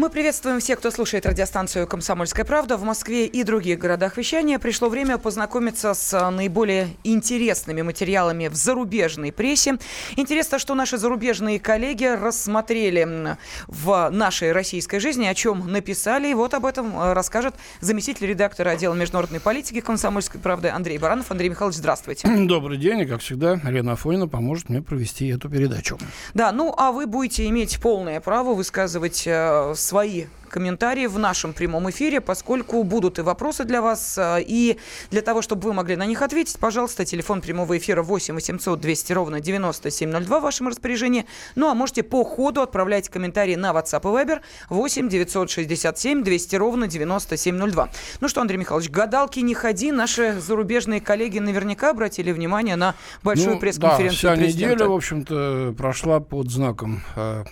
Мы приветствуем всех, кто слушает радиостанцию «Комсомольская правда» в Москве и других городах вещания. Пришло время познакомиться с а, наиболее интересными материалами в зарубежной прессе. Интересно, что наши зарубежные коллеги рассмотрели в нашей российской жизни, о чем написали. И вот об этом а, расскажет заместитель редактора отдела международной политики «Комсомольской правды» Андрей Баранов. Андрей Михайлович, здравствуйте. Добрый день. И, как всегда, Лена Афонина поможет мне провести эту передачу. Да, ну а вы будете иметь полное право высказывать э, свои комментарии в нашем прямом эфире, поскольку будут и вопросы для вас. А, и для того, чтобы вы могли на них ответить, пожалуйста, телефон прямого эфира 8 800 200 ровно 9702 в вашем распоряжении. Ну, а можете по ходу отправлять комментарии на WhatsApp и Viber 8 967 200 ровно 9702. Ну что, Андрей Михайлович, гадалки не ходи. Наши зарубежные коллеги наверняка обратили внимание на большую ну, пресс-конференцию да, вся президента. неделя, в общем-то, прошла под знаком э,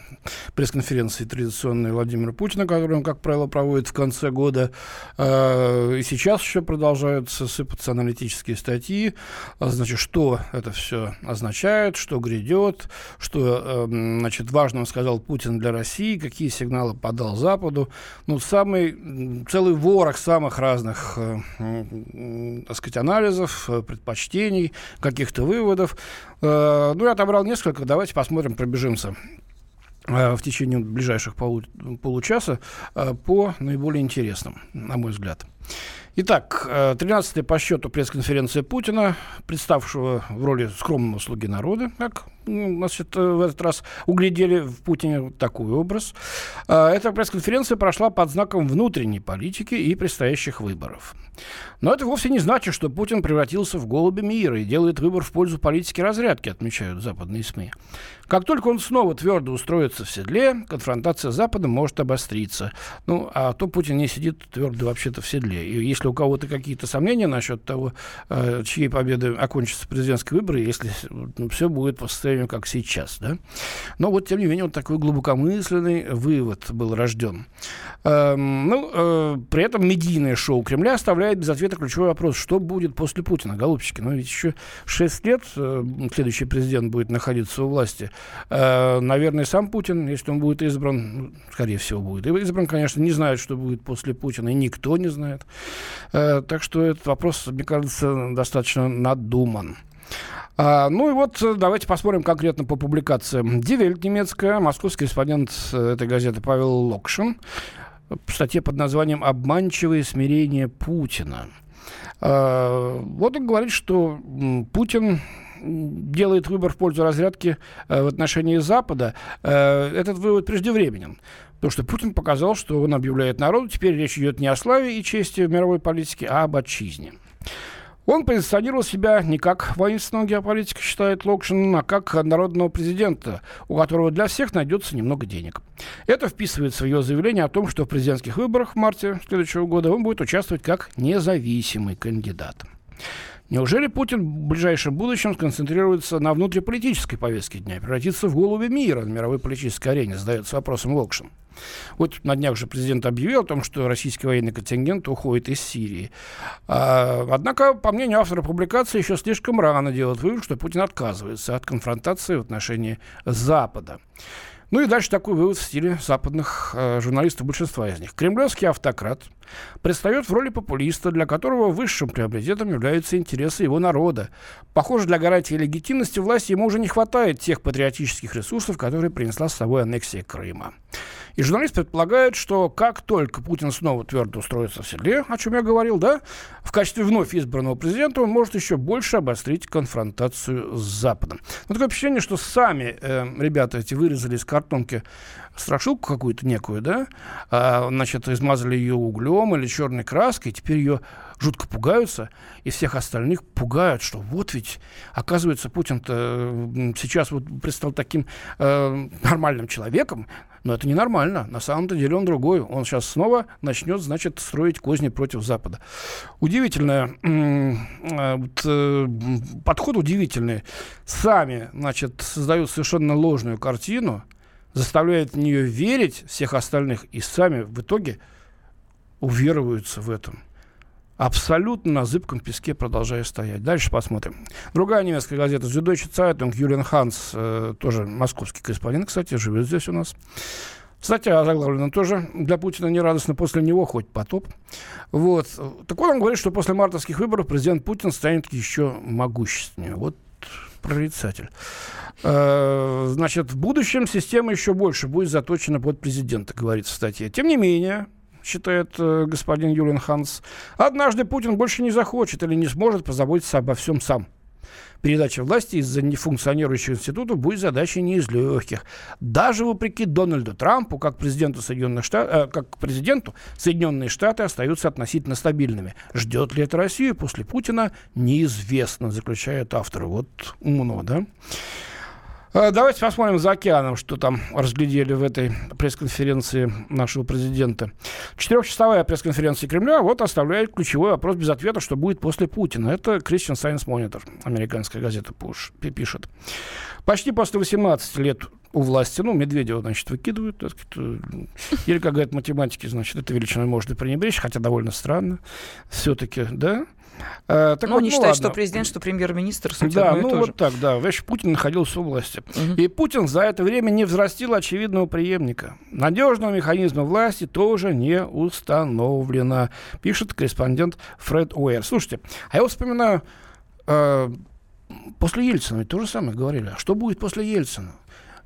пресс-конференции традиционной Владимира Путина, который который он, как правило, проводит в конце года. А, и сейчас еще продолжаются сыпаться аналитические статьи. А, значит, что это все означает, что грядет, что эм, значит, важного сказал Путин для России, какие сигналы подал Западу. Ну, самый, целый ворох самых разных, э, так сказать, анализов, э, предпочтений, каких-то выводов. Э, ну, я отобрал несколько, давайте посмотрим, пробежимся. Э, в течение ближайших полу получаса э, по наиболее интересным, на мой взгляд. Итак, 13-я э, по счету пресс-конференция Путина, представшего в роли скромного слуги народа, как значит, в этот раз углядели в Путине такой образ. Эта пресс-конференция прошла под знаком внутренней политики и предстоящих выборов. Но это вовсе не значит, что Путин превратился в голубя мира и делает выбор в пользу политики разрядки, отмечают западные СМИ. Как только он снова твердо устроится в седле, конфронтация с Западом может обостриться. Ну, а то Путин не сидит твердо вообще-то в седле. И если у кого-то какие-то сомнения насчет того, э, чьей победы окончатся президентские выборы, если ну, все будет по состоянию как сейчас, да? Но вот, тем не менее, вот такой глубокомысленный вывод был рожден. Эм, ну, э, при этом медийное шоу Кремля оставляет без ответа ключевой вопрос, что будет после Путина, голубчики. Ну, ведь еще 6 лет э, следующий президент будет находиться у власти. Э, наверное, сам Путин, если он будет избран, ну, скорее всего, будет избран, конечно, не знает, что будет после Путина, и никто не знает. Э, так что этот вопрос, мне кажется, достаточно надуман. А, ну и вот давайте посмотрим конкретно по публикациям. Дивельт немецкая, московский корреспондент э, этой газеты Павел Локшин в статье под названием «Обманчивое смирение Путина». А, вот он говорит, что Путин делает выбор в пользу разрядки э, в отношении Запада, э, этот вывод преждевременен. Потому что Путин показал, что он объявляет народу, теперь речь идет не о славе и чести в мировой политике, а об отчизне. Он позиционировал себя не как воинственного геополитика, считает Локшин, а как народного президента, у которого для всех найдется немного денег. Это вписывается в его заявление о том, что в президентских выборах в марте следующего года он будет участвовать как независимый кандидат. Неужели Путин в ближайшем будущем сконцентрируется на внутриполитической повестке дня, превратится в голубя мира на мировой политической арене, задается вопросом Локшин. Вот на днях же президент объявил о том, что российский военный контингент уходит из Сирии. А, однако, по мнению автора публикации, еще слишком рано делать вывод, что Путин отказывается от конфронтации в отношении Запада. Ну и дальше такой вывод в стиле западных э, журналистов, большинства из них. Кремлевский автократ предстает в роли популиста, для которого высшим приоритетом являются интересы его народа. Похоже, для гарантии легитимности власти ему уже не хватает тех патриотических ресурсов, которые принесла с собой аннексия Крыма. И журналист предполагает, что как только Путин снова твердо устроится в седле, о чем я говорил, да, в качестве вновь избранного президента он может еще больше обострить конфронтацию с Западом. Но такое впечатление, что сами э, ребята эти вырезали из картонки страшилку какую-то некую, да, а, значит, измазали ее углем или черной краской, теперь ее жутко пугаются, и всех остальных пугают, что вот ведь, оказывается, Путин-то сейчас вот предстал таким э, нормальным человеком, но это ненормально. На самом-то деле он другой. Он сейчас снова начнет, значит, строить козни против Запада. Удивительно, э, вот, э, подход удивительный. Сами, значит, создают совершенно ложную картину, заставляют в нее верить всех остальных, и сами в итоге уверуются в этом. Абсолютно на зыбком песке продолжая стоять. Дальше посмотрим. Другая немецкая газета Süddeutsche Zeitung, Юлиан Ханс, э, тоже московский корреспондент, кстати, живет здесь у нас. Статья заглавлена тоже для Путина нерадостно, после него хоть потоп. Вот. Так вот он говорит, что после мартовских выборов президент Путин станет еще могущественнее. Вот прорицатель. Э, значит, в будущем система еще больше будет заточена под президента, говорится в статье. Тем не менее, считает э, господин Юлиан Ханс, однажды Путин больше не захочет или не сможет позаботиться обо всем сам. Передача власти из-за нефункционирующего института будет задачей не из легких. Даже вопреки Дональду Трампу, как президенту, Соединенных Штат, э, как президенту, Соединенные Штаты остаются относительно стабильными. Ждет ли это Россию после Путина, неизвестно, заключает автор. Вот умно, да? А, давайте посмотрим за океаном, что там разглядели в этой пресс-конференции нашего президента. Четырехчасовая пресс-конференция Кремля вот оставляет ключевой вопрос без ответа, что будет после Путина. Это Christian Science Monitor, американская газета Push, пишет. Почти после 18 лет у власти, ну, Медведева, значит, выкидывают, так сказать, э, или, как говорят математики, значит, это величиной можно пренебречь, хотя довольно странно все-таки, да? Э, так ну, вот, они ну, считают, ладно. что президент, что премьер-министр, Да, ну вот так, да. Значит, Путин находился у власти. Угу. И Путин за это время не взрастил очевидного преемника. Надежного механизма власти тоже не установлено, пишет корреспондент Фред Уэйр. Слушайте, а я вот вспоминаю, э, после Ельцина ведь то же самое говорили. А что будет после Ельцина?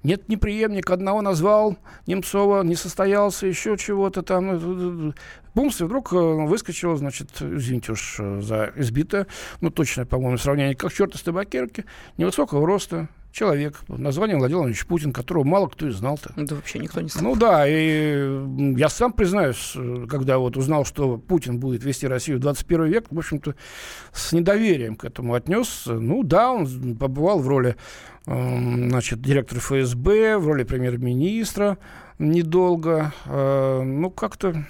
Нет ни преемника, одного назвал Немцова, не состоялся, еще чего-то там. Бумс, и вдруг э, выскочил, значит, извините уж за избитое, ну, точное, по-моему, сравнение, как черт из табакерки, невысокого роста, человек, названием Владимир Владимирович Путин, которого мало кто и знал-то. Да вообще никто не знал. Ну да, и я сам признаюсь, когда вот узнал, что Путин будет вести Россию в 21 век, в общем-то, с недоверием к этому отнес. Ну да, он побывал в роли значит, директора ФСБ, в роли премьер-министра недолго. Э, ну, как-то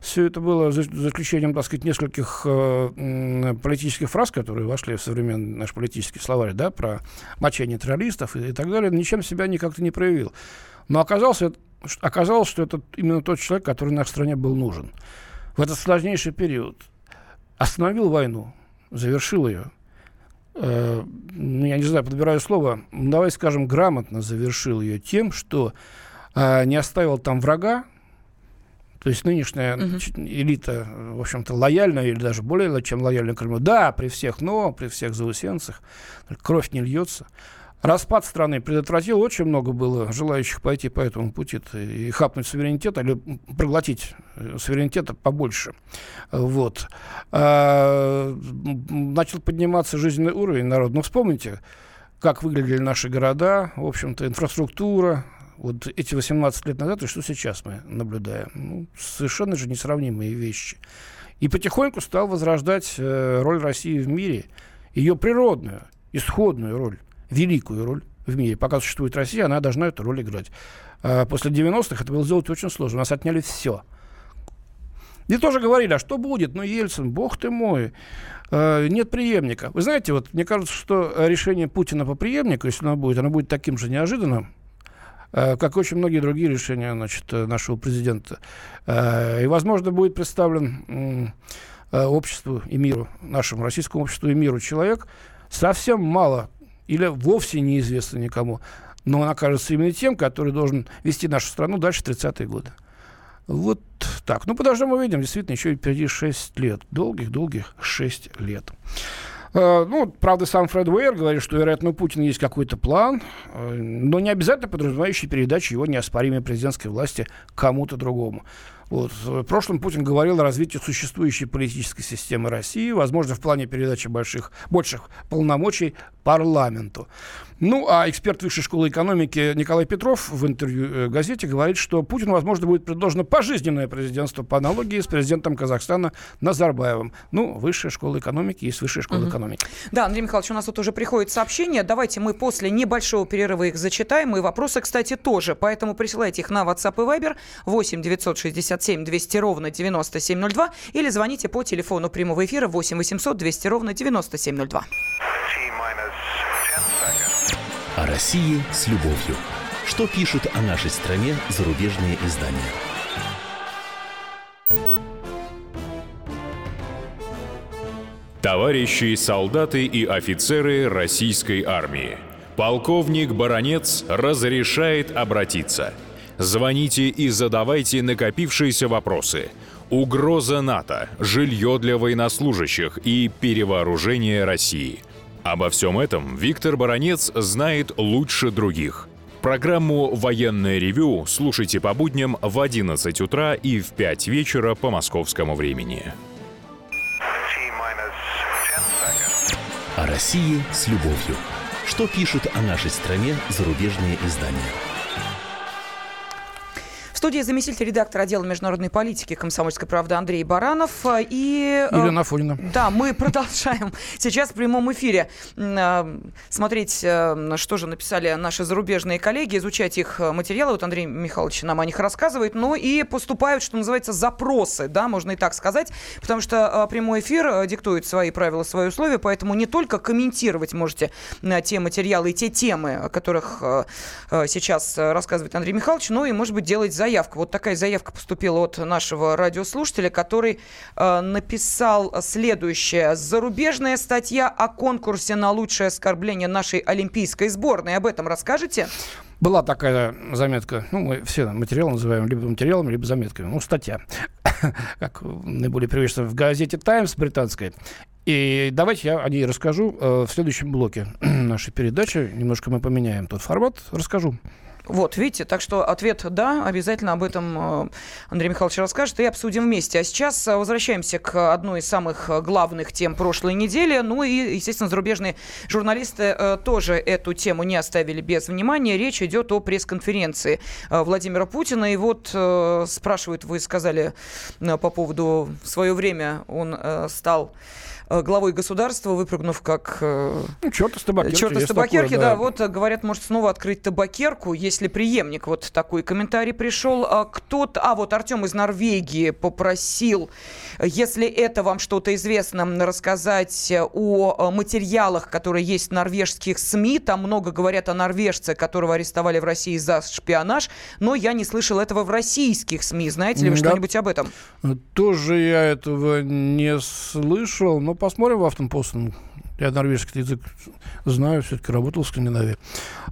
все это было за заключением, так сказать, нескольких э, политических фраз, которые вошли в современный наш политический словарь, да, про мочение террористов и, и так далее, ничем себя никак-то не проявил. Но оказалось, оказалось, что это именно тот человек, который нашей стране был нужен. В этот сложнейший период остановил войну, завершил ее, э, ну, я не знаю, подбираю слово, давай скажем, грамотно завершил ее тем, что э, не оставил там врага, то есть нынешняя угу. элита, в общем-то, лояльная или даже более чем лояльная Крыму. Да, при всех но, при всех заусенцах кровь не льется. Распад страны предотвратил, очень много было желающих пойти по этому пути и хапнуть суверенитет или проглотить э, суверенитета побольше. Вот. А, начал подниматься жизненный уровень народа. Ну, вспомните, как выглядели наши города, в общем-то, инфраструктура, вот эти 18 лет назад и что сейчас мы наблюдаем. Ну, совершенно же несравнимые вещи. И потихоньку стал возрождать э, роль России в мире, ее природную, исходную роль, великую роль в мире. Пока существует Россия, она должна эту роль играть. А после 90-х это было сделать очень сложно. У нас отняли все. И тоже говорили, а что будет? Ну, Ельцин, бог ты мой, э, нет преемника. Вы знаете, вот мне кажется, что решение Путина по преемнику, если оно будет, оно будет таким же неожиданным, как очень многие другие решения значит, э, нашего президента. Э, и, возможно, будет представлен обществу и миру, нашему российскому обществу и миру человек, совсем мало или вовсе неизвестно никому, но он окажется именно тем, который должен вести нашу страну дальше 30-е годы. Вот так. Ну, подождем, увидим. Действительно, еще впереди 6 лет. Долгих-долгих 6 лет. Э, ну, правда, сам Фред Уэйр говорит, что, вероятно, у Путина есть какой-то план, э, но не обязательно подразумевающий передачу его неоспоримой президентской власти кому-то другому. Вот. В прошлом Путин говорил о развитии существующей политической системы России, возможно, в плане передачи больших, больших полномочий парламенту. Ну, а эксперт Высшей школы экономики Николай Петров в интервью э, газете говорит, что Путину, возможно, будет предложено пожизненное президентство по аналогии с президентом Казахстана Назарбаевым. Ну, Высшая школа экономики есть Высшая школа угу. экономики. Да, Андрей Михайлович, у нас тут уже приходит сообщение. Давайте мы после небольшого перерыва их зачитаем. И вопросы, кстати, тоже. Поэтому присылайте их на WhatsApp и Viber 8 967 200 ровно 9702 или звоните по телефону прямого эфира 8 800 200 ровно 9702. О России с любовью. Что пишут о нашей стране зарубежные издания? Товарищи солдаты и офицеры российской армии, полковник Баронец разрешает обратиться. Звоните и задавайте накопившиеся вопросы. Угроза НАТО, жилье для военнослужащих и перевооружение России. Обо всем этом Виктор Баронец знает лучше других. Программу «Военное ревю» слушайте по будням в 11 утра и в 5 вечера по московскому времени. О России с любовью. Что пишут о нашей стране зарубежные издания? Студии заместитель редактора отдела международной политики комсомольской правды Андрей Баранов. И, Елена Афонина. Да, мы продолжаем сейчас в прямом эфире э, смотреть, э, что же написали наши зарубежные коллеги, изучать их материалы. Вот Андрей Михайлович нам о них рассказывает. Ну и поступают, что называется, запросы, да, можно и так сказать, потому что э, прямой эфир диктует свои правила, свои условия, поэтому не только комментировать можете те материалы и те темы, о которых сейчас рассказывает Андрей Михайлович, но и, может быть, делать заявки заявка. Вот такая заявка поступила от нашего радиослушателя, который э, написал следующее. Зарубежная статья о конкурсе на лучшее оскорбление нашей олимпийской сборной. Об этом расскажете? Была такая заметка, ну, мы все материалы называем либо материалом, либо заметками, ну, статья, как наиболее привычно в газете «Таймс» британской. И давайте я о ней расскажу э, в следующем блоке нашей передачи. Немножко мы поменяем тот формат, расскажу. Вот, видите, так что ответ «да», обязательно об этом э, Андрей Михайлович расскажет и обсудим вместе. А сейчас э, возвращаемся к одной из самых главных тем прошлой недели. Ну и, естественно, зарубежные журналисты э, тоже эту тему не оставили без внимания. Речь идет о пресс-конференции Владимира Путина. И вот спрашивают, вы сказали по поводу, в свое время он стал Э, главой государства, выпрыгнув как... Э, ну, черт из табакерки. Черт из табакерки, такое, да. да. Вот, э, говорят, может снова открыть табакерку, если преемник. Вот такой комментарий пришел. А кто-то... А, вот Артем из Норвегии попросил, если это вам что-то известно, рассказать о материалах, которые есть в норвежских СМИ. Там много говорят о норвежце, которого арестовали в России за шпионаж. Но я не слышал этого в российских СМИ. Знаете ли вы да. что-нибудь об этом? Тоже я этого не слышал, но посмотрим в Автопостен. Я норвежский язык знаю, все-таки работал в Скандинавии.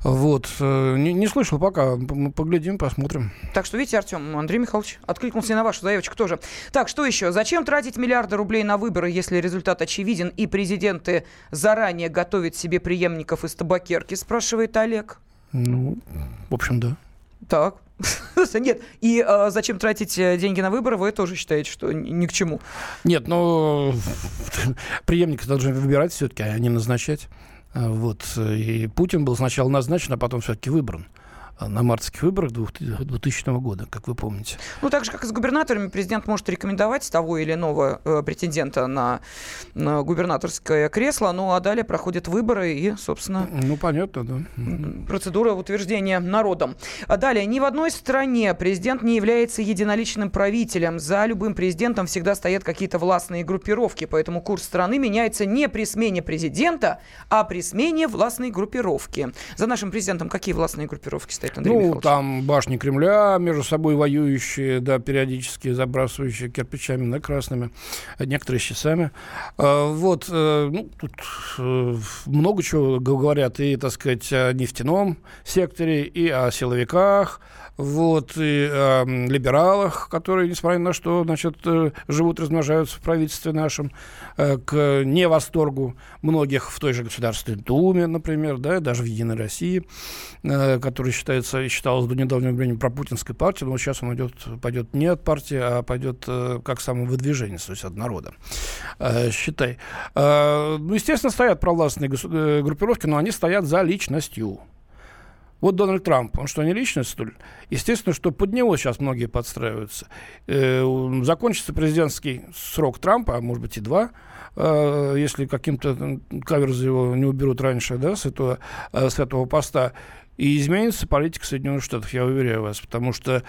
Вот. Э, не, не слышал пока. Поглядим, посмотрим. Так что, видите, Артем, Андрей Михайлович откликнулся и на вашу заявочку тоже. Так, что еще? Зачем тратить миллиарды рублей на выборы, если результат очевиден и президенты заранее готовят себе преемников из табакерки, спрашивает Олег. Ну, в общем, да. Так, Нет, и э, зачем тратить э, деньги на выборы, вы тоже считаете, что ни к чему? Нет, но преемника должны выбирать все-таки, а не назначать. А, вот. И Путин был сначала назначен, а потом все-таки выбран на мартских выборах 2000 года, как вы помните. Ну, так же, как и с губернаторами, президент может рекомендовать того или иного э, претендента на, на губернаторское кресло, ну, а далее проходят выборы и, собственно... Ну, понятно, да. Процедура утверждения народом. А далее, ни в одной стране президент не является единоличным правителем. За любым президентом всегда стоят какие-то властные группировки, поэтому курс страны меняется не при смене президента, а при смене властной группировки. За нашим президентом какие властные группировки стоят? Андрей Ну, Михайлович? там башни Кремля между собой воюющие, да, периодически забрасывающие кирпичами на красными, некоторые с часами. А, вот, э, ну, тут э, много чего говорят и, так сказать, о нефтяном секторе, и о силовиках, вот, и э, либералах, которые, несмотря на что, значит, э, живут, размножаются в правительстве нашем, э, к невосторгу многих в той же Государственной Думе, например, да, даже в Единой России, э, которая считается, считалась до недавнего времени пропутинской партией, но сейчас он идет, пойдет не от партии, а пойдет как самовыдвижение, то есть от народа, считай. Ну, естественно, стоят провластные группировки, но они стоят за личностью. Вот Дональд Трамп, он что, не личность, что ли? Естественно, что под него сейчас многие подстраиваются. Э, закончится президентский срок Трампа, а может быть и два, э, если каким-то каверзы его не уберут раньше, да, с этого, э, с этого поста. И изменится политика Соединенных Штатов, я уверяю вас, потому что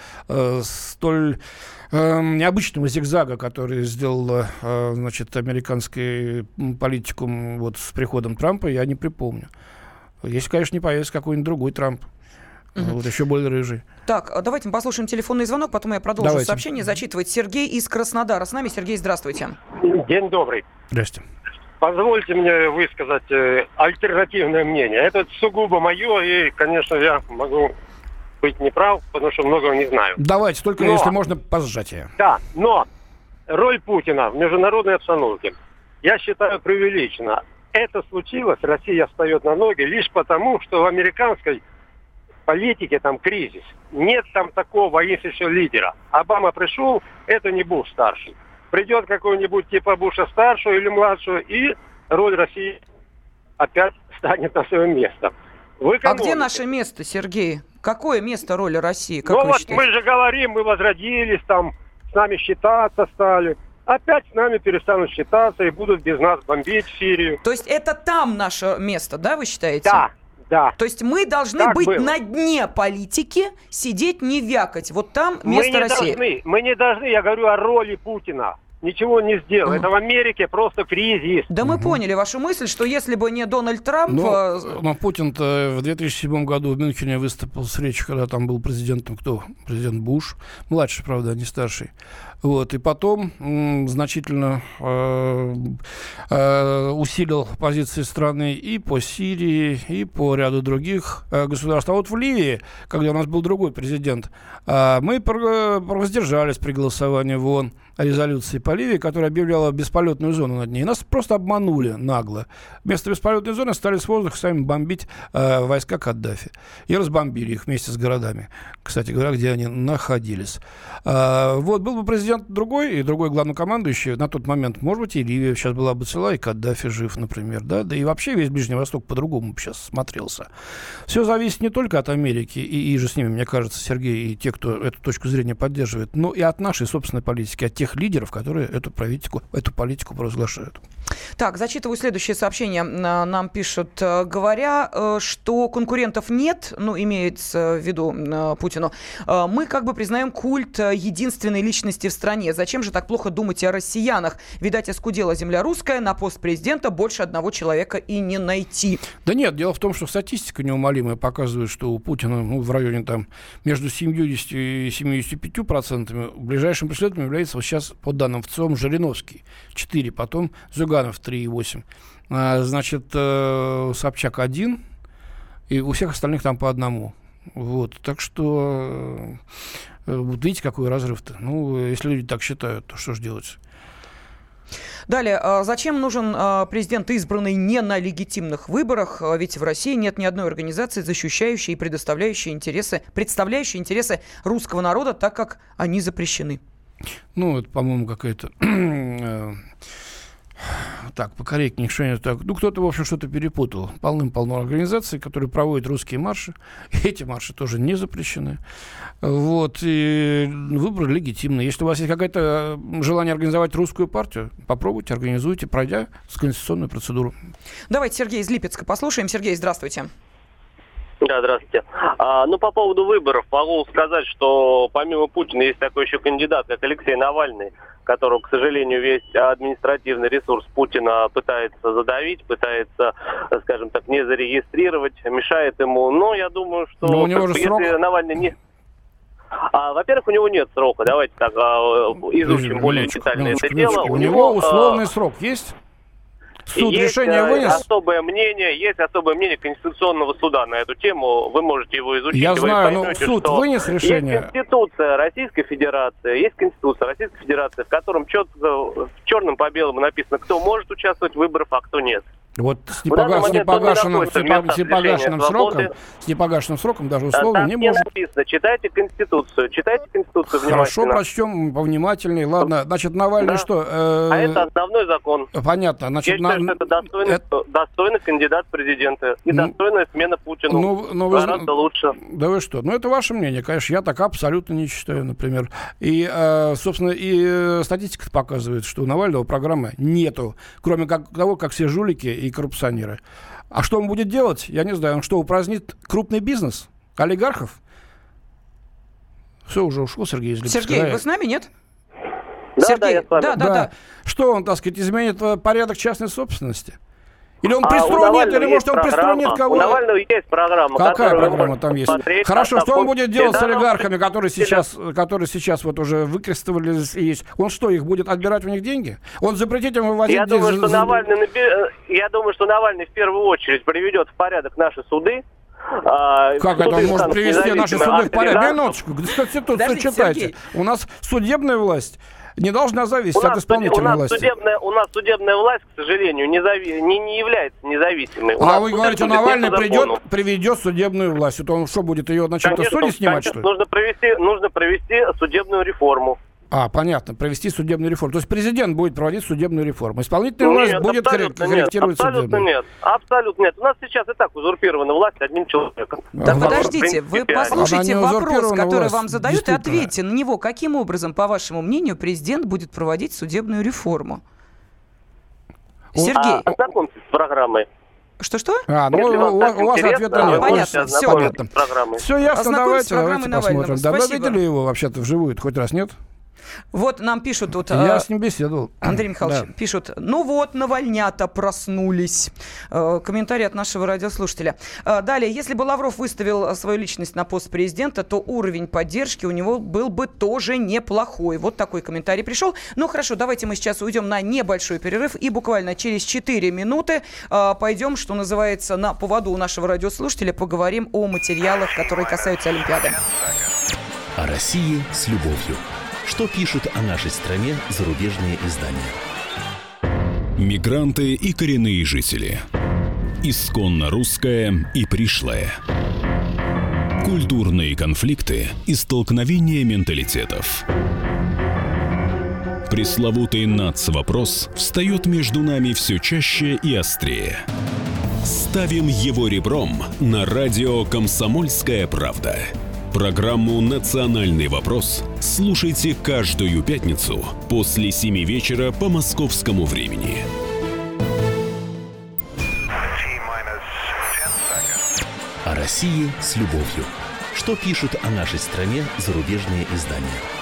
столь э, необычного зигзага, который сделала, э, значит, американский политикум вот с приходом Трампа, я не припомню. Если, конечно, не появится какой-нибудь другой Трамп. Угу. Вот еще более рыжий. Так, а давайте мы послушаем телефонный звонок, потом я продолжу давайте. сообщение зачитывать. Сергей из Краснодара. С нами, Сергей, здравствуйте. День добрый. Здравствуйте. позвольте мне высказать э, альтернативное мнение. Это сугубо мое, и, конечно, я могу быть неправ, потому что многого не знаю. Давайте, только Но- если можно, по сжатию. Да, но роль Путина в международной обстановке, я считаю, преувеличена. Это случилось, Россия встает на ноги лишь потому, что в американской политике там кризис. Нет там такого воинствующего лидера. Обама пришел, это не Буш старший. Придет какой-нибудь типа Буша старшего или младшего, и роль России опять станет на свое место. В А где наше место, Сергей? Какое место роли России, как Ну вот считаете? мы же говорим, мы возродились, там с нами считаться стали. Опять с нами перестанут считаться и будут без нас бомбить Сирию. То есть это там наше место, да, вы считаете? Да, да. То есть мы должны Так быть было. на дне политики, сидеть не вякать. Вот там Мы место не России. должны, мы не должны, я говорю о роли Путина. Ничего не сделал. Это в Америке просто кризис. Да мы поняли вашу мысль, что если бы не Дональд Трамп... Ну, э, но Путин-то в 2007 году в Мюнхене выступил с речью, когда там был президентом кто? Президент Буш. Младший, правда, а не старший. Вот. И потом м, значительно э, э, усилил позиции страны и по Сирии, и по ряду других э, государств. А вот в Ливии, когда у нас был другой президент, э, мы воздержались при голосовании в ООН резолюции по Ливии, которая объявляла бесполетную зону над ней. Нас просто обманули нагло. Вместо бесполетной зоны стали с воздуха сами бомбить э, войска Каддафи. И разбомбили их вместе с городами, кстати говоря, где они находились. А, вот, был бы президент другой и другой главнокомандующий на тот момент, может быть, и Ливия сейчас была бы цела, и Каддафи жив, например, да, да и вообще весь Ближний Восток по-другому сейчас смотрелся. Все зависит не только от Америки, и, и же с ними, мне кажется, Сергей, и те, кто эту точку зрения поддерживает, но и от нашей собственной политики, от тех лидеров, которые эту политику, эту политику провозглашают. Так, зачитываю следующее сообщение. Н- Нам пишут, э, говоря, э, что конкурентов нет, ну, имеется в виду э, Путину, мы как бы признаем культ единственной личности в стране. Зачем же так плохо думать о россиянах? Видать, оскудела земля русская, на пост президента больше одного человека и не найти. Да нет, дело в том, что статистика неумолимая показывает, что у Путина ну, в районе там между 70 и 75 процентами ближайшим преследователем является вот сейчас, по данным ВЦИОМ, Жириновский 4, потом Зюганов 3,8. А, значит, э, Собчак 1, и у всех остальных там по одному. Вот, так что э, вот видите, какой разрыв-то. Ну, если люди так считают, то что же делать? Далее, э, зачем нужен э, президент, избранный не на легитимных выборах? Э, Ведь в России нет ни одной организации, защищающей и предоставляющей интересы, представляющей интересы русского народа, так как они запрещены. Ну, это, по-моему, какая-то... Так, покорректнее что-нибудь так. Ну, кто-то, в общем, что-то перепутал. Полным-полно организаций, которые проводят русские марши. Эти марши тоже не запрещены. Вот. И выбор легитимный. Если у вас есть какое-то желание организовать русскую партию, попробуйте, организуйте, пройдя с конституционную процедуру. Давайте Сергей из Липецка послушаем. Сергей, здравствуйте. Да, здравствуйте. А, ну, по поводу выборов могу сказать, что помимо Путина есть такой еще кандидат, как Алексей Навальный, которого, к сожалению, весь административный ресурс Путина пытается задавить, пытается, скажем так, не зарегистрировать, мешает ему. Но я думаю, что Но у него же если срок. Навальный не... А, во-первых, у него нет срока. Давайте так а, изучим более детально это дело. минуточку. У него а, условный срок есть? Суд есть решение э, вынес? особое мнение, есть особое мнение Конституционного суда на эту тему. Вы можете его изучить. Я знаю, но поймете, суд вынес решение. Есть Конституция Российской Федерации, есть Конституция Российской Федерации, в котором четко, черным по белому написано, кто может участвовать в выборах, а кто нет. Вот с, В данный непога- с непогашенным, с непо- с непогашенным сроком, свободы. с непогашенным сроком, даже условно, Там не может. написано, читайте Конституцию, читайте Конституцию Хорошо, прочтем повнимательнее. Ладно, значит, Навальный Да. что? э, А это основной закон. Понятно. Я Значит, считаю, на- что это достойный, это- достойный кандидат в президенты. И Ну, достойная смена Путину. ну, ну, вы Гораздо лучше. Да вы что? Ну, это ваше мнение, конечно. Я так абсолютно не считаю, например. И, э, собственно, и э, статистика показывает, что у Навального программы нету, кроме как, того, как все жулики и коррупционеры. А что он будет делать? Я не знаю. Он что, упразднит крупный бизнес? Олигархов? Все, уже ушел Сергей из Липецка, Сергей, да? вы с нами, нет? Да, Сергей, да, я с вами. да, да, да. Что он, так сказать, изменит э, порядок частной собственности? Или он А у приструнит, Навального или может он программа. приструнит У кого? Навального есть программа. Какая программа там есть? посмотреть. Хорошо, А что он будет делать с олигархами, которые сейчас, которые сейчас вот уже выкрестовались и есть? Он что, их будет отбирать у них деньги? Он запретит им вывозить... Я думаю, за- что Навальный, э, я думаю, что Навальный в первую очередь приведет в порядок наши суды. А, Как это он может привести наши суды в порядок? Минуточку, Конституцию читайте. Сергей. У нас судебная власть не должна зависеть У от суде- у, исполнительной нас власти. судебная, у нас судебная власть, к сожалению, не, зави- не, не является независимой. У А вы говорите, Навальный придет, приведет судебную власть. Это он что будет ее на чем-то судить снимать, конечно, что ли? нужно провести, нужно провести судебную реформу. А, понятно, провести судебную реформу. То есть президент будет проводить судебную реформу. Исполнительная Ну, власть нет, будет абсолютно коррек- нет, корректировать Абсолютно судебную. нет. Абсолютно нет. У нас сейчас и так узурпирована власть одним человеком. Да Ага. подождите, вы послушайте вопрос, который власть, вам задают, и ответьте на него. Каким образом, по вашему мнению, президент будет проводить судебную реформу? Он- Сергей, А, ознакомьтесь с программой. что-что? А, ну Если у, у вас ответа нет. А, понятно, всё. понятно. Все ясно, давайте, давайте посмотрим. Спасибо. видели его вообще-то вживую? Хоть раз нет? Вот нам пишут тут... Я а, с ним беседовал. Андрей Михайлович, Да. пишут, ну вот, навальнята проснулись. Э, Комментарий от нашего радиослушателя. Э, Далее, если бы Лавров выставил свою личность на пост президента, то уровень поддержки у него был бы тоже неплохой. Вот такой комментарий пришел. Ну хорошо, давайте мы сейчас уйдем на небольшой перерыв и буквально через 4 минуты э, пойдем, что называется, на поводу у нашего радиослушателя, поговорим о материалах, которые касаются Олимпиады. О России с любовью. Что пишут о нашей стране зарубежные издания? Мигранты и коренные жители. Исконно русская и пришлая. Культурные конфликты и столкновения менталитетов. Пресловутый НАЦ-вопрос встает между нами все чаще и острее. Ставим его ребром на радио «Комсомольская правда». Программу «Национальный вопрос» слушайте каждую пятницу после 7 вечера по московскому времени. О России с любовью. Что пишут о нашей стране зарубежные издания?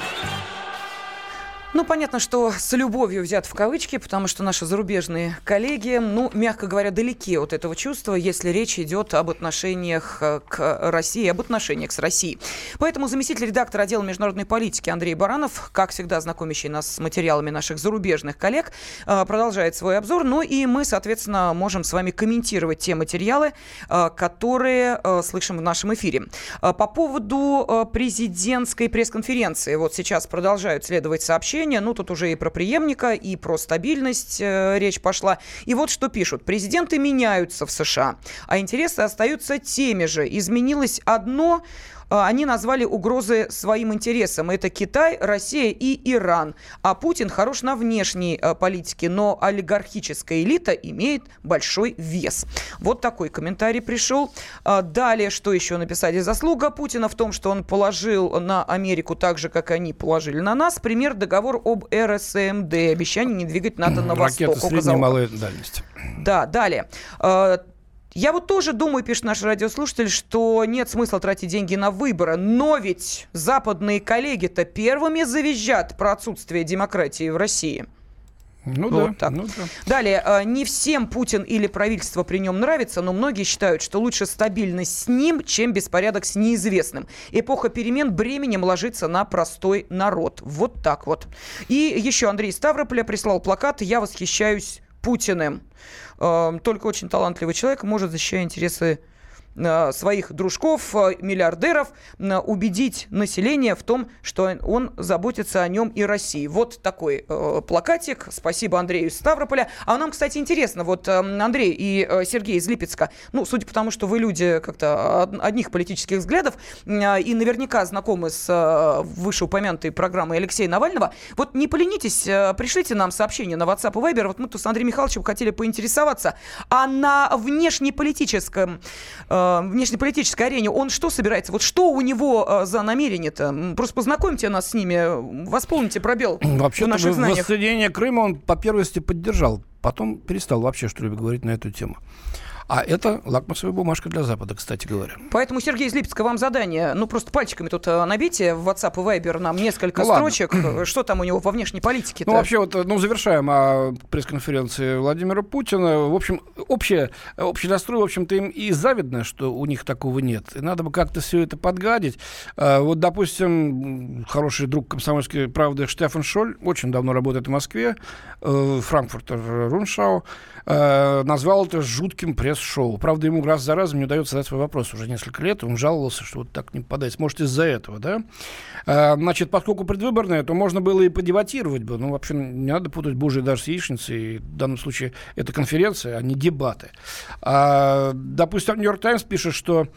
Ну, понятно, что с любовью взят в кавычки, потому что наши зарубежные коллеги, ну, мягко говоря, далеки от этого чувства, если речь идет об отношениях э, к России, об отношениях с Россией. Поэтому заместитель редактора отдела международной политики Андрей Баранов, как всегда знакомящий нас с материалами наших зарубежных коллег, э, продолжает свой обзор. Ну и мы, соответственно, можем с вами комментировать те материалы, э, которые слышим в нашем эфире. По поводу президентской пресс-конференции, вот сейчас продолжают следовать сообщения, ну тут уже и про преемника, и про стабильность э, речь пошла. И вот что пишут. Президенты меняются в США, а интересы остаются теми же. Изменилось одно, они назвали угрозы своим интересам. Это Китай, Россия и Иран. А Путин хорош на внешней э, политике, но олигархическая элита имеет большой вес. Вот такой комментарий пришел. А Далее, что еще написали? Заслуга Путина в том, что он положил на Америку так же, как они положили на нас. Пример договор об РСМД. Обещание не двигать НАТО на восток. Ракеты средней и малой дальности. Да, далее. Я вот тоже думаю, пишет наш радиослушатель, что нет смысла тратить деньги на выборы. Но ведь западные коллеги-то первыми завизжат про отсутствие демократии в России. Ну Вот да, так. ну да. Далее, э, не всем Путин или правительство при нем нравится, но многие считают, что лучше стабильность с ним, чем беспорядок с неизвестным. Эпоха перемен бременем ложится на простой народ. Вот так вот. И еще Андрей Ставрополя прислал плакат «Я восхищаюсь Путиным». Э, Только очень талантливый человек может, защищая интересы своих дружков, э, миллиардеров, э, убедить население в том, что он заботится о нем и России. Вот такой э, плакатик. Спасибо Андрею из Ставрополя. А нам, кстати, интересно, вот э, Андрей и э, Сергей из Липецка, ну, судя по тому, что вы люди как-то од- одних политических взглядов э, и наверняка знакомы с э, вышеупомянутой программой Алексея Навального, вот не поленитесь, э, пришлите нам сообщение на WhatsApp и Viber. Вот мы тут с Андреем Михайловичем хотели поинтересоваться, а на внешнеполитическом э, внешнеполитической арене он что собирается? Вот что у него э, за намерение-то? Просто познакомьте нас с ними, восполните пробел в Вообще-то наших в- знаниях. воссоединение Крыма он по первости поддержал, потом перестал вообще что-либо говорить на эту тему. А это лакмусовая бумажка для Запада, кстати говоря. Поэтому, Сергей из Липецка, вам задание, ну, просто пальчиками тут э, набейте в WhatsApp и Viber нам несколько ну, строчек. Ладно. Что там у него по внешней политике -то? Ну, вообще, вот, ну, завершаем о пресс-конференции Владимира Путина. В общем, общее, общий настрой, в общем-то, им и завидно, что у них такого нет. И надо бы как-то все это подгадить. А, вот, допустим, хороший друг комсомольской правды Штефан Шоль очень давно работает в Москве, э, Франкфуртер Руншау, э, назвал это жутким пресс-шоу. Правда, ему раз за разом не удается задать свой вопрос уже несколько лет. Он жаловался, что вот так не попадает. Может, из-за этого, да? А, значит, поскольку предвыборное, то можно было и подебатировать бы. Ну, вообще, не надо путать божий дар с яичницей. В данном случае это конференция, а не дебаты. А, допустим, Нью-Йорк Таймс пишет, что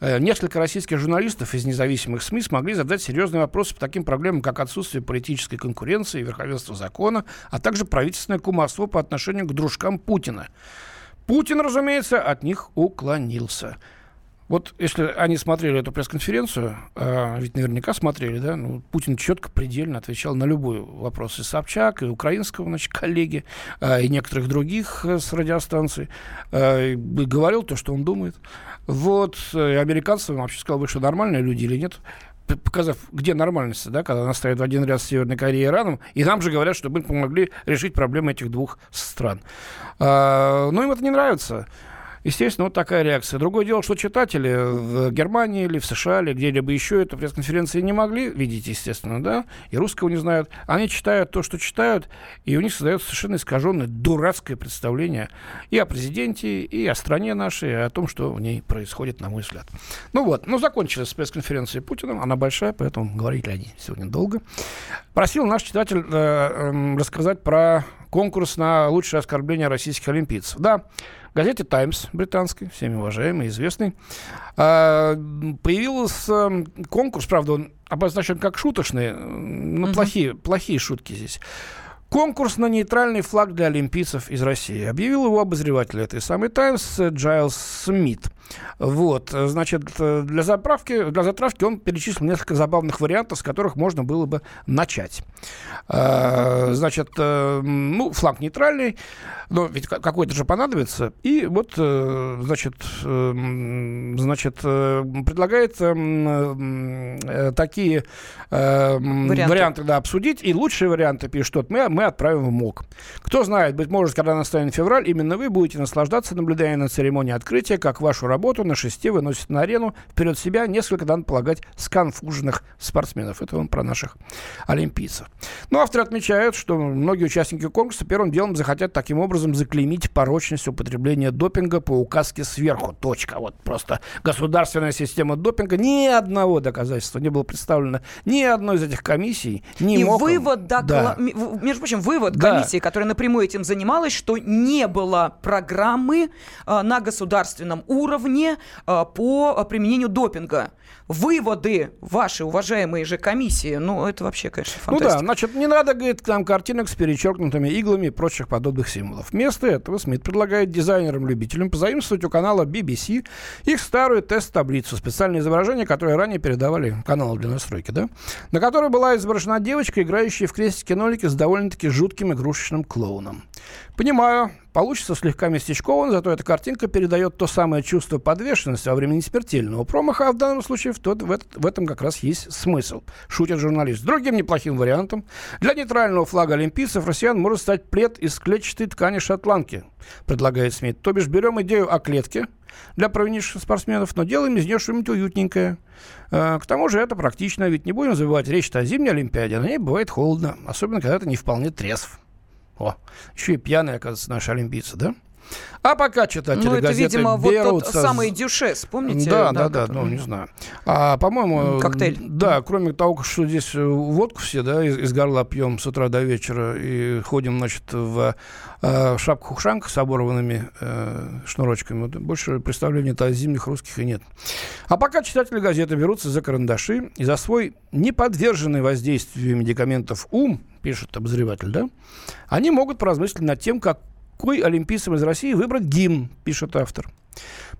э, несколько российских журналистов из независимых СМИ смогли задать серьезные вопросы по таким проблемам, как отсутствие политической конкуренции, верховенство закона, а также правительственное кумовство по отношению к дружкам Путина. Путин, разумеется, от них уклонился. Вот если они смотрели эту пресс-конференцию, а, ведь наверняка смотрели, да, ну, Путин четко, предельно отвечал на любой вопрос и Собчак, и украинского, значит, коллеги, а, и некоторых других э, с радиостанций, а, и говорил то, что он думает. Вот, э, американцам вообще сказал бы, что нормальные люди или нет показав, где нормальность, да, когда она стоит в один ряд с Северной Кореей и Ираном, и нам же говорят, что мы помогли решить проблемы этих двух стран. А, но им это не нравится. Естественно, вот такая реакция. Другое дело, что читатели в Германии или в США или где-либо еще эту пресс-конференции не могли видеть, естественно, да, и русского не знают. Они читают то, что читают, и у них создается совершенно искаженное, дурацкое представление и о президенте, и о стране нашей, и о том, что в ней происходит, на мой взгляд. Ну вот, ну закончилась пресс-конференция Путина, она большая, поэтому говорить о ней сегодня долго. Просил наш читатель э, э, рассказать про конкурс на лучшее оскорбление российских олимпийцев. Да, в газете «Таймс» британской, всеми уважаемый, известный, а, появился конкурс, правда, он обозначен как шуточный, но угу. плохие, плохие шутки здесь. Конкурс на нейтральный флаг для олимпийцев из России. Объявил его обозреватель этой самой «Таймс» Джайлс Смит. Вот, значит, для заправки, для затравки он перечислил несколько забавных вариантов, с которых можно было бы начать. А, значит, э, ну, флаг нейтральный, но ведь какой-то же понадобится. И вот, э, значит, э, значит, предлагает такие варианты, варианты да, обсудить. И лучшие варианты пишет, что мы, мы отправим в МОК. Кто знает, быть может, когда настанет февраль, именно вы будете наслаждаться, наблюдая на церемонии открытия, как вашу работу работу на шесте выносит на арену вперед себя несколько, надо полагать, сконфуженных спортсменов. Это он про наших олимпийцев. Но авторы отмечают, что многие участники конкурса первым делом захотят таким образом заклеймить порочность употребления допинга по указке сверху. Точка. Вот просто государственная система допинга. Ни одного доказательства не было представлено ни одной из этих комиссий. Ни И МОКом. вывод, докла... да. между прочим, вывод да. комиссии, которая напрямую этим занималась, что не было программы э, на государственном уровне уровне а, по применению допинга. Выводы ваши, уважаемые же комиссии, ну, это вообще, конечно, фантастика. Ну да, значит, не надо, говорит, там картинок с перечеркнутыми иглами и прочих подобных символов. Вместо этого Смит предлагает дизайнерам-любителям позаимствовать у канала BBC их старую тест-таблицу, специальное изображение, которое ранее передавали каналу для настройки, да, на которой была изображена девочка, играющая в крестики-нолики с довольно-таки жутким игрушечным клоуном. Понимаю, получится слегка местечково, зато эта картинка передает то самое чувство подвешенности во время несмертельного промаха, а в данном случае в, тот, в, этот, в этом как раз есть смысл, шутит журналист. Другим неплохим вариантом для нейтрального флага олимпийцев россиян может стать плед из клетчатой ткани шотландки, предлагает Смит. То бишь берем идею о клетке, для провинившихся спортсменов, но делаем из нее что-нибудь уютненькое. А, к тому же это практично, ведь не будем забывать, речь о зимней Олимпиаде, на ней бывает холодно, особенно когда ты не вполне трезв. О, еще и пьяные, оказывается, наши олимпийцы, да? А пока читатели ну, это, газеты видимо, берутся... вот тот самый дюшес, помните? Да, да, да, да ну, не знаю. А, по-моему... Коктейль. Да, кроме того, что здесь э, водку все, да, из, из горла пьем с утра до вечера и ходим, значит, в э, шапках-ушанках с оборванными э, шнурочками, вот, больше представления-то о зимних русских и нет. А пока читатели газеты берутся за карандаши и за свой неподверженный воздействию медикаментов ум, пишет обозреватель, да, они могут поразмыслить над тем, как какой олимпийцам из России выбрать гимн, пишет автор.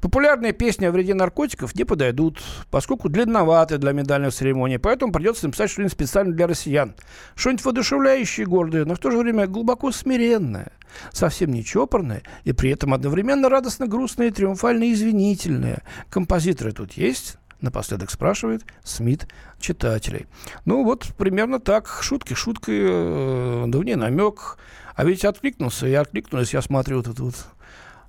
Популярные песни о вреде наркотиков не подойдут, поскольку длинноваты для медальной церемонии, поэтому придется написать что-нибудь специально для россиян. Что-нибудь воодушевляющее и гордое, но в то же время глубоко смиренное, совсем не чопорное и при этом одновременно радостно грустное, триумфально извинительное. Композиторы тут есть? Напоследок спрашивает Смит читателей. Ну вот примерно так. Шутки шуткой, э, да в ней намек. А ведь откликнулся, и откликнулись, я смотрю, вот это вот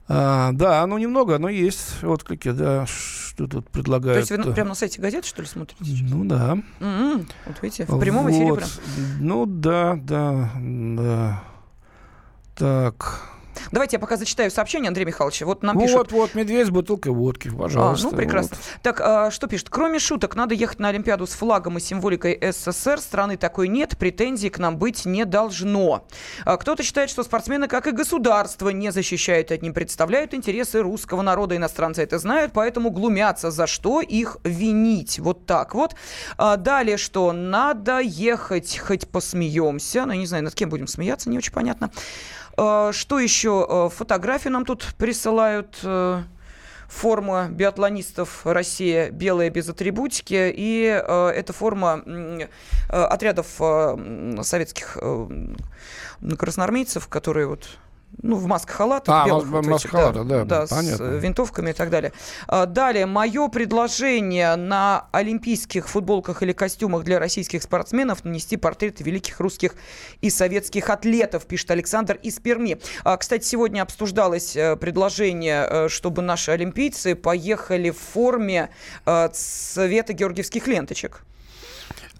а, да, ну немного, но есть отклики, да, что тут предлагают. То есть вы прямо на сайте газеты, что ли, смотрите сейчас? Ну да. Mm-hmm. Вот видите, в прямом вот. эфире прям. Ну да, да, да. Так. Давайте я пока зачитаю сообщение Андрея Михайловича. Вот нам вот, пишут... Вот, вот, медведь с бутылкой водки, пожалуйста. А, ну, прекрасно. Вот. Так, а, что пишет? Кроме шуток, надо ехать на Олимпиаду с флагом и символикой СССР. Страны такой нет, претензий к нам быть не должно. А, кто-то считает, что спортсмены, как и государство, не защищают одним, представляют интересы русского народа. Иностранцы это знают, поэтому глумятся. За что их винить? Вот так вот. А, далее что? Надо ехать, хоть посмеемся. Ну, я не знаю, над кем будем смеяться, не очень понятно. А, что еще? А, фотографии нам тут присылают э, форма биатлонистов Россия белая без атрибутики, и э, это форма э, отрядов э, советских э, красноармейцев, которые вот ну, в масках-халатах. А, белых, вот халата, да, да, понятно. с винтовками и так далее. А, далее, мое предложение на олимпийских футболках или костюмах для российских спортсменов нанести портреты великих русских и советских атлетов, пишет Александр из Перми. А, кстати, сегодня обсуждалось э, предложение, э, чтобы наши олимпийцы поехали в форме э, цвета георгиевских ленточек.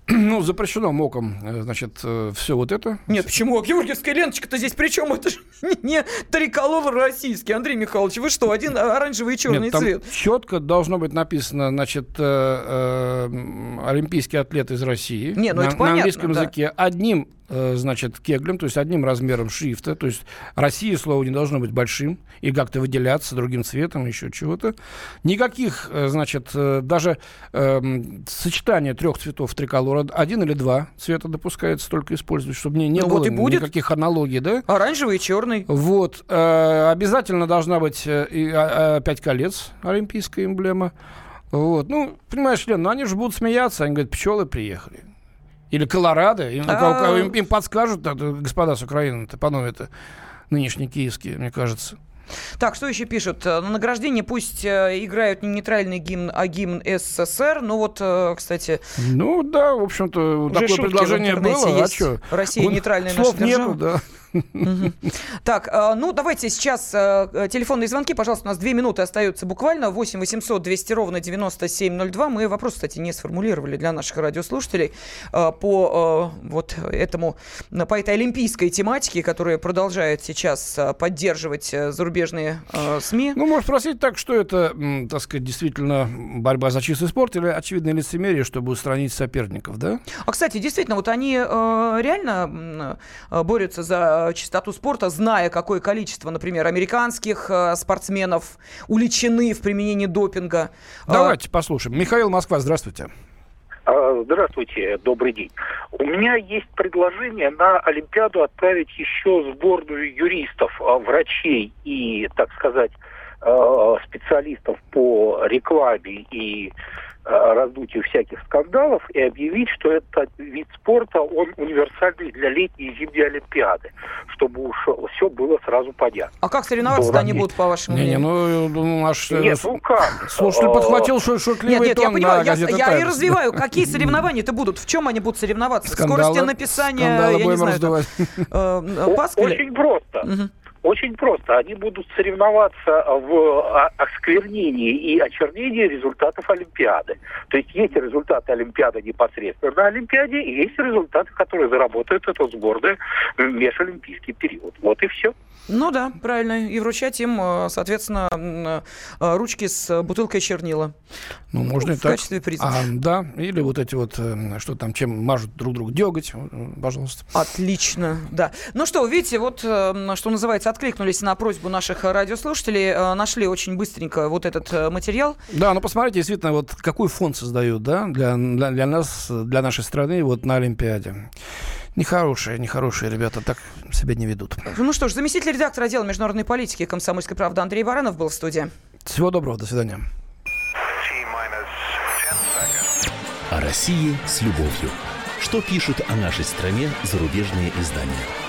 Ну, запрещено МОКом, э, значит, э, все вот это. Нет, почему? Георгиевская ленточка-то здесь при чем? Это же не триколор российский. Андрей Михайлович, вы что, один оранжевый и черный Нет, там цвет? четко должно быть написано, значит, э, э, олимпийский атлет из России. Не, ну на, это понятно, на английском да. языке одним значит, кеглем, то есть одним размером шрифта. То есть Россия, слово, не должно быть большим и как-то выделяться другим цветом, еще чего-то. Никаких, э, значит, э, даже э, сочетания трех цветов триколора, один или два цвета допускается только использовать, чтобы не, не ну, было вот и будет. никаких аналогий, да? Оранжевый и черный. Вот. Э, обязательно должна быть э, э, пять колец, олимпийская эмблема. Вот. Ну, понимаешь, Лен, ну они же будут смеяться, они говорят, пчелы приехали. Или Колорадо. Им, а... им, им подскажут, господа с Украины, это панове-то нынешние киевские, мне кажется. Так, что еще пишут? На награждении пусть э, играют не нейтральный гимн, а гимн СССР. Ну вот, э, кстати... Ну да, в общем-то, такое предложение было. А что? Россия нейтральная Слов наша держава. нету, да. Так, э, ну давайте сейчас э, телефонные звонки. Пожалуйста, у нас две минуты остаются буквально. 8 800 200 ровно 9702. Мы вопрос, кстати, не сформулировали для наших радиослушателей э, по вот этому, по этой олимпийской тематике, которая продолжает сейчас поддерживать зарубежные СМИ. Ну, можно спросить так, что это, так сказать, действительно борьба за чистый спорт или очевидное лицемерие, чтобы устранить соперников, да? А, кстати, действительно, вот они реально борются за э, чистоту спорта, зная, какое количество, например, американских э, спортсменов уличены в применении допинга. А, Давайте послушаем. Михаил Москва, здравствуйте. А, здравствуйте, добрый день. У меня есть предложение на Олимпиаду отправить еще сборную юристов, врачей и, так сказать, э, специалистов по рекламе и Э, раздутию всяких скандалов и объявить, что этот вид спорта, он универсальный для летней и зимней Олимпиады, чтобы уж все было сразу понятно. А как соревноваться они будут, по вашему мнению? Не, не, ну, ну, наш... Э, нет, ну как? Слушатель подхватил шут, шутливый нет, нет, тон я понимаю, я, я и развиваю. Какие соревнования-то будут? В чем они будут соревноваться? Скандалы, Скорости написания, я не знаю, там, э? Очень просто. Очень просто. Они будут соревноваться в осквернении и очернении результатов Олимпиады. То есть есть результаты Олимпиады непосредственно на Олимпиаде, и есть результаты, которые заработают эта сборная в межолимпийский период. Вот и все. Ну да, правильно. И вручать им, э, соответственно, э, ручки с бутылкой чернила. Ну, можно и так. В качестве приза. А, да, или вот эти вот, э, что там, чем мажут друг друга, деготь, пожалуйста. Отлично, да. Ну что, видите, вот, что называется, откликнулись на просьбу наших радиослушателей, нашли очень быстренько вот этот материал. Да, ну посмотрите, действительно, вот какой фонд создают, да, для, для, для нас, для нашей страны вот на Олимпиаде. Нехорошие, нехорошие ребята так себя не ведут. Ну что ж, заместитель редактора отдела международной политики комсомольской правды Андрей Баранов был в студии. Всего доброго, до свидания. О России с любовью. Что пишут о нашей стране зарубежные издания?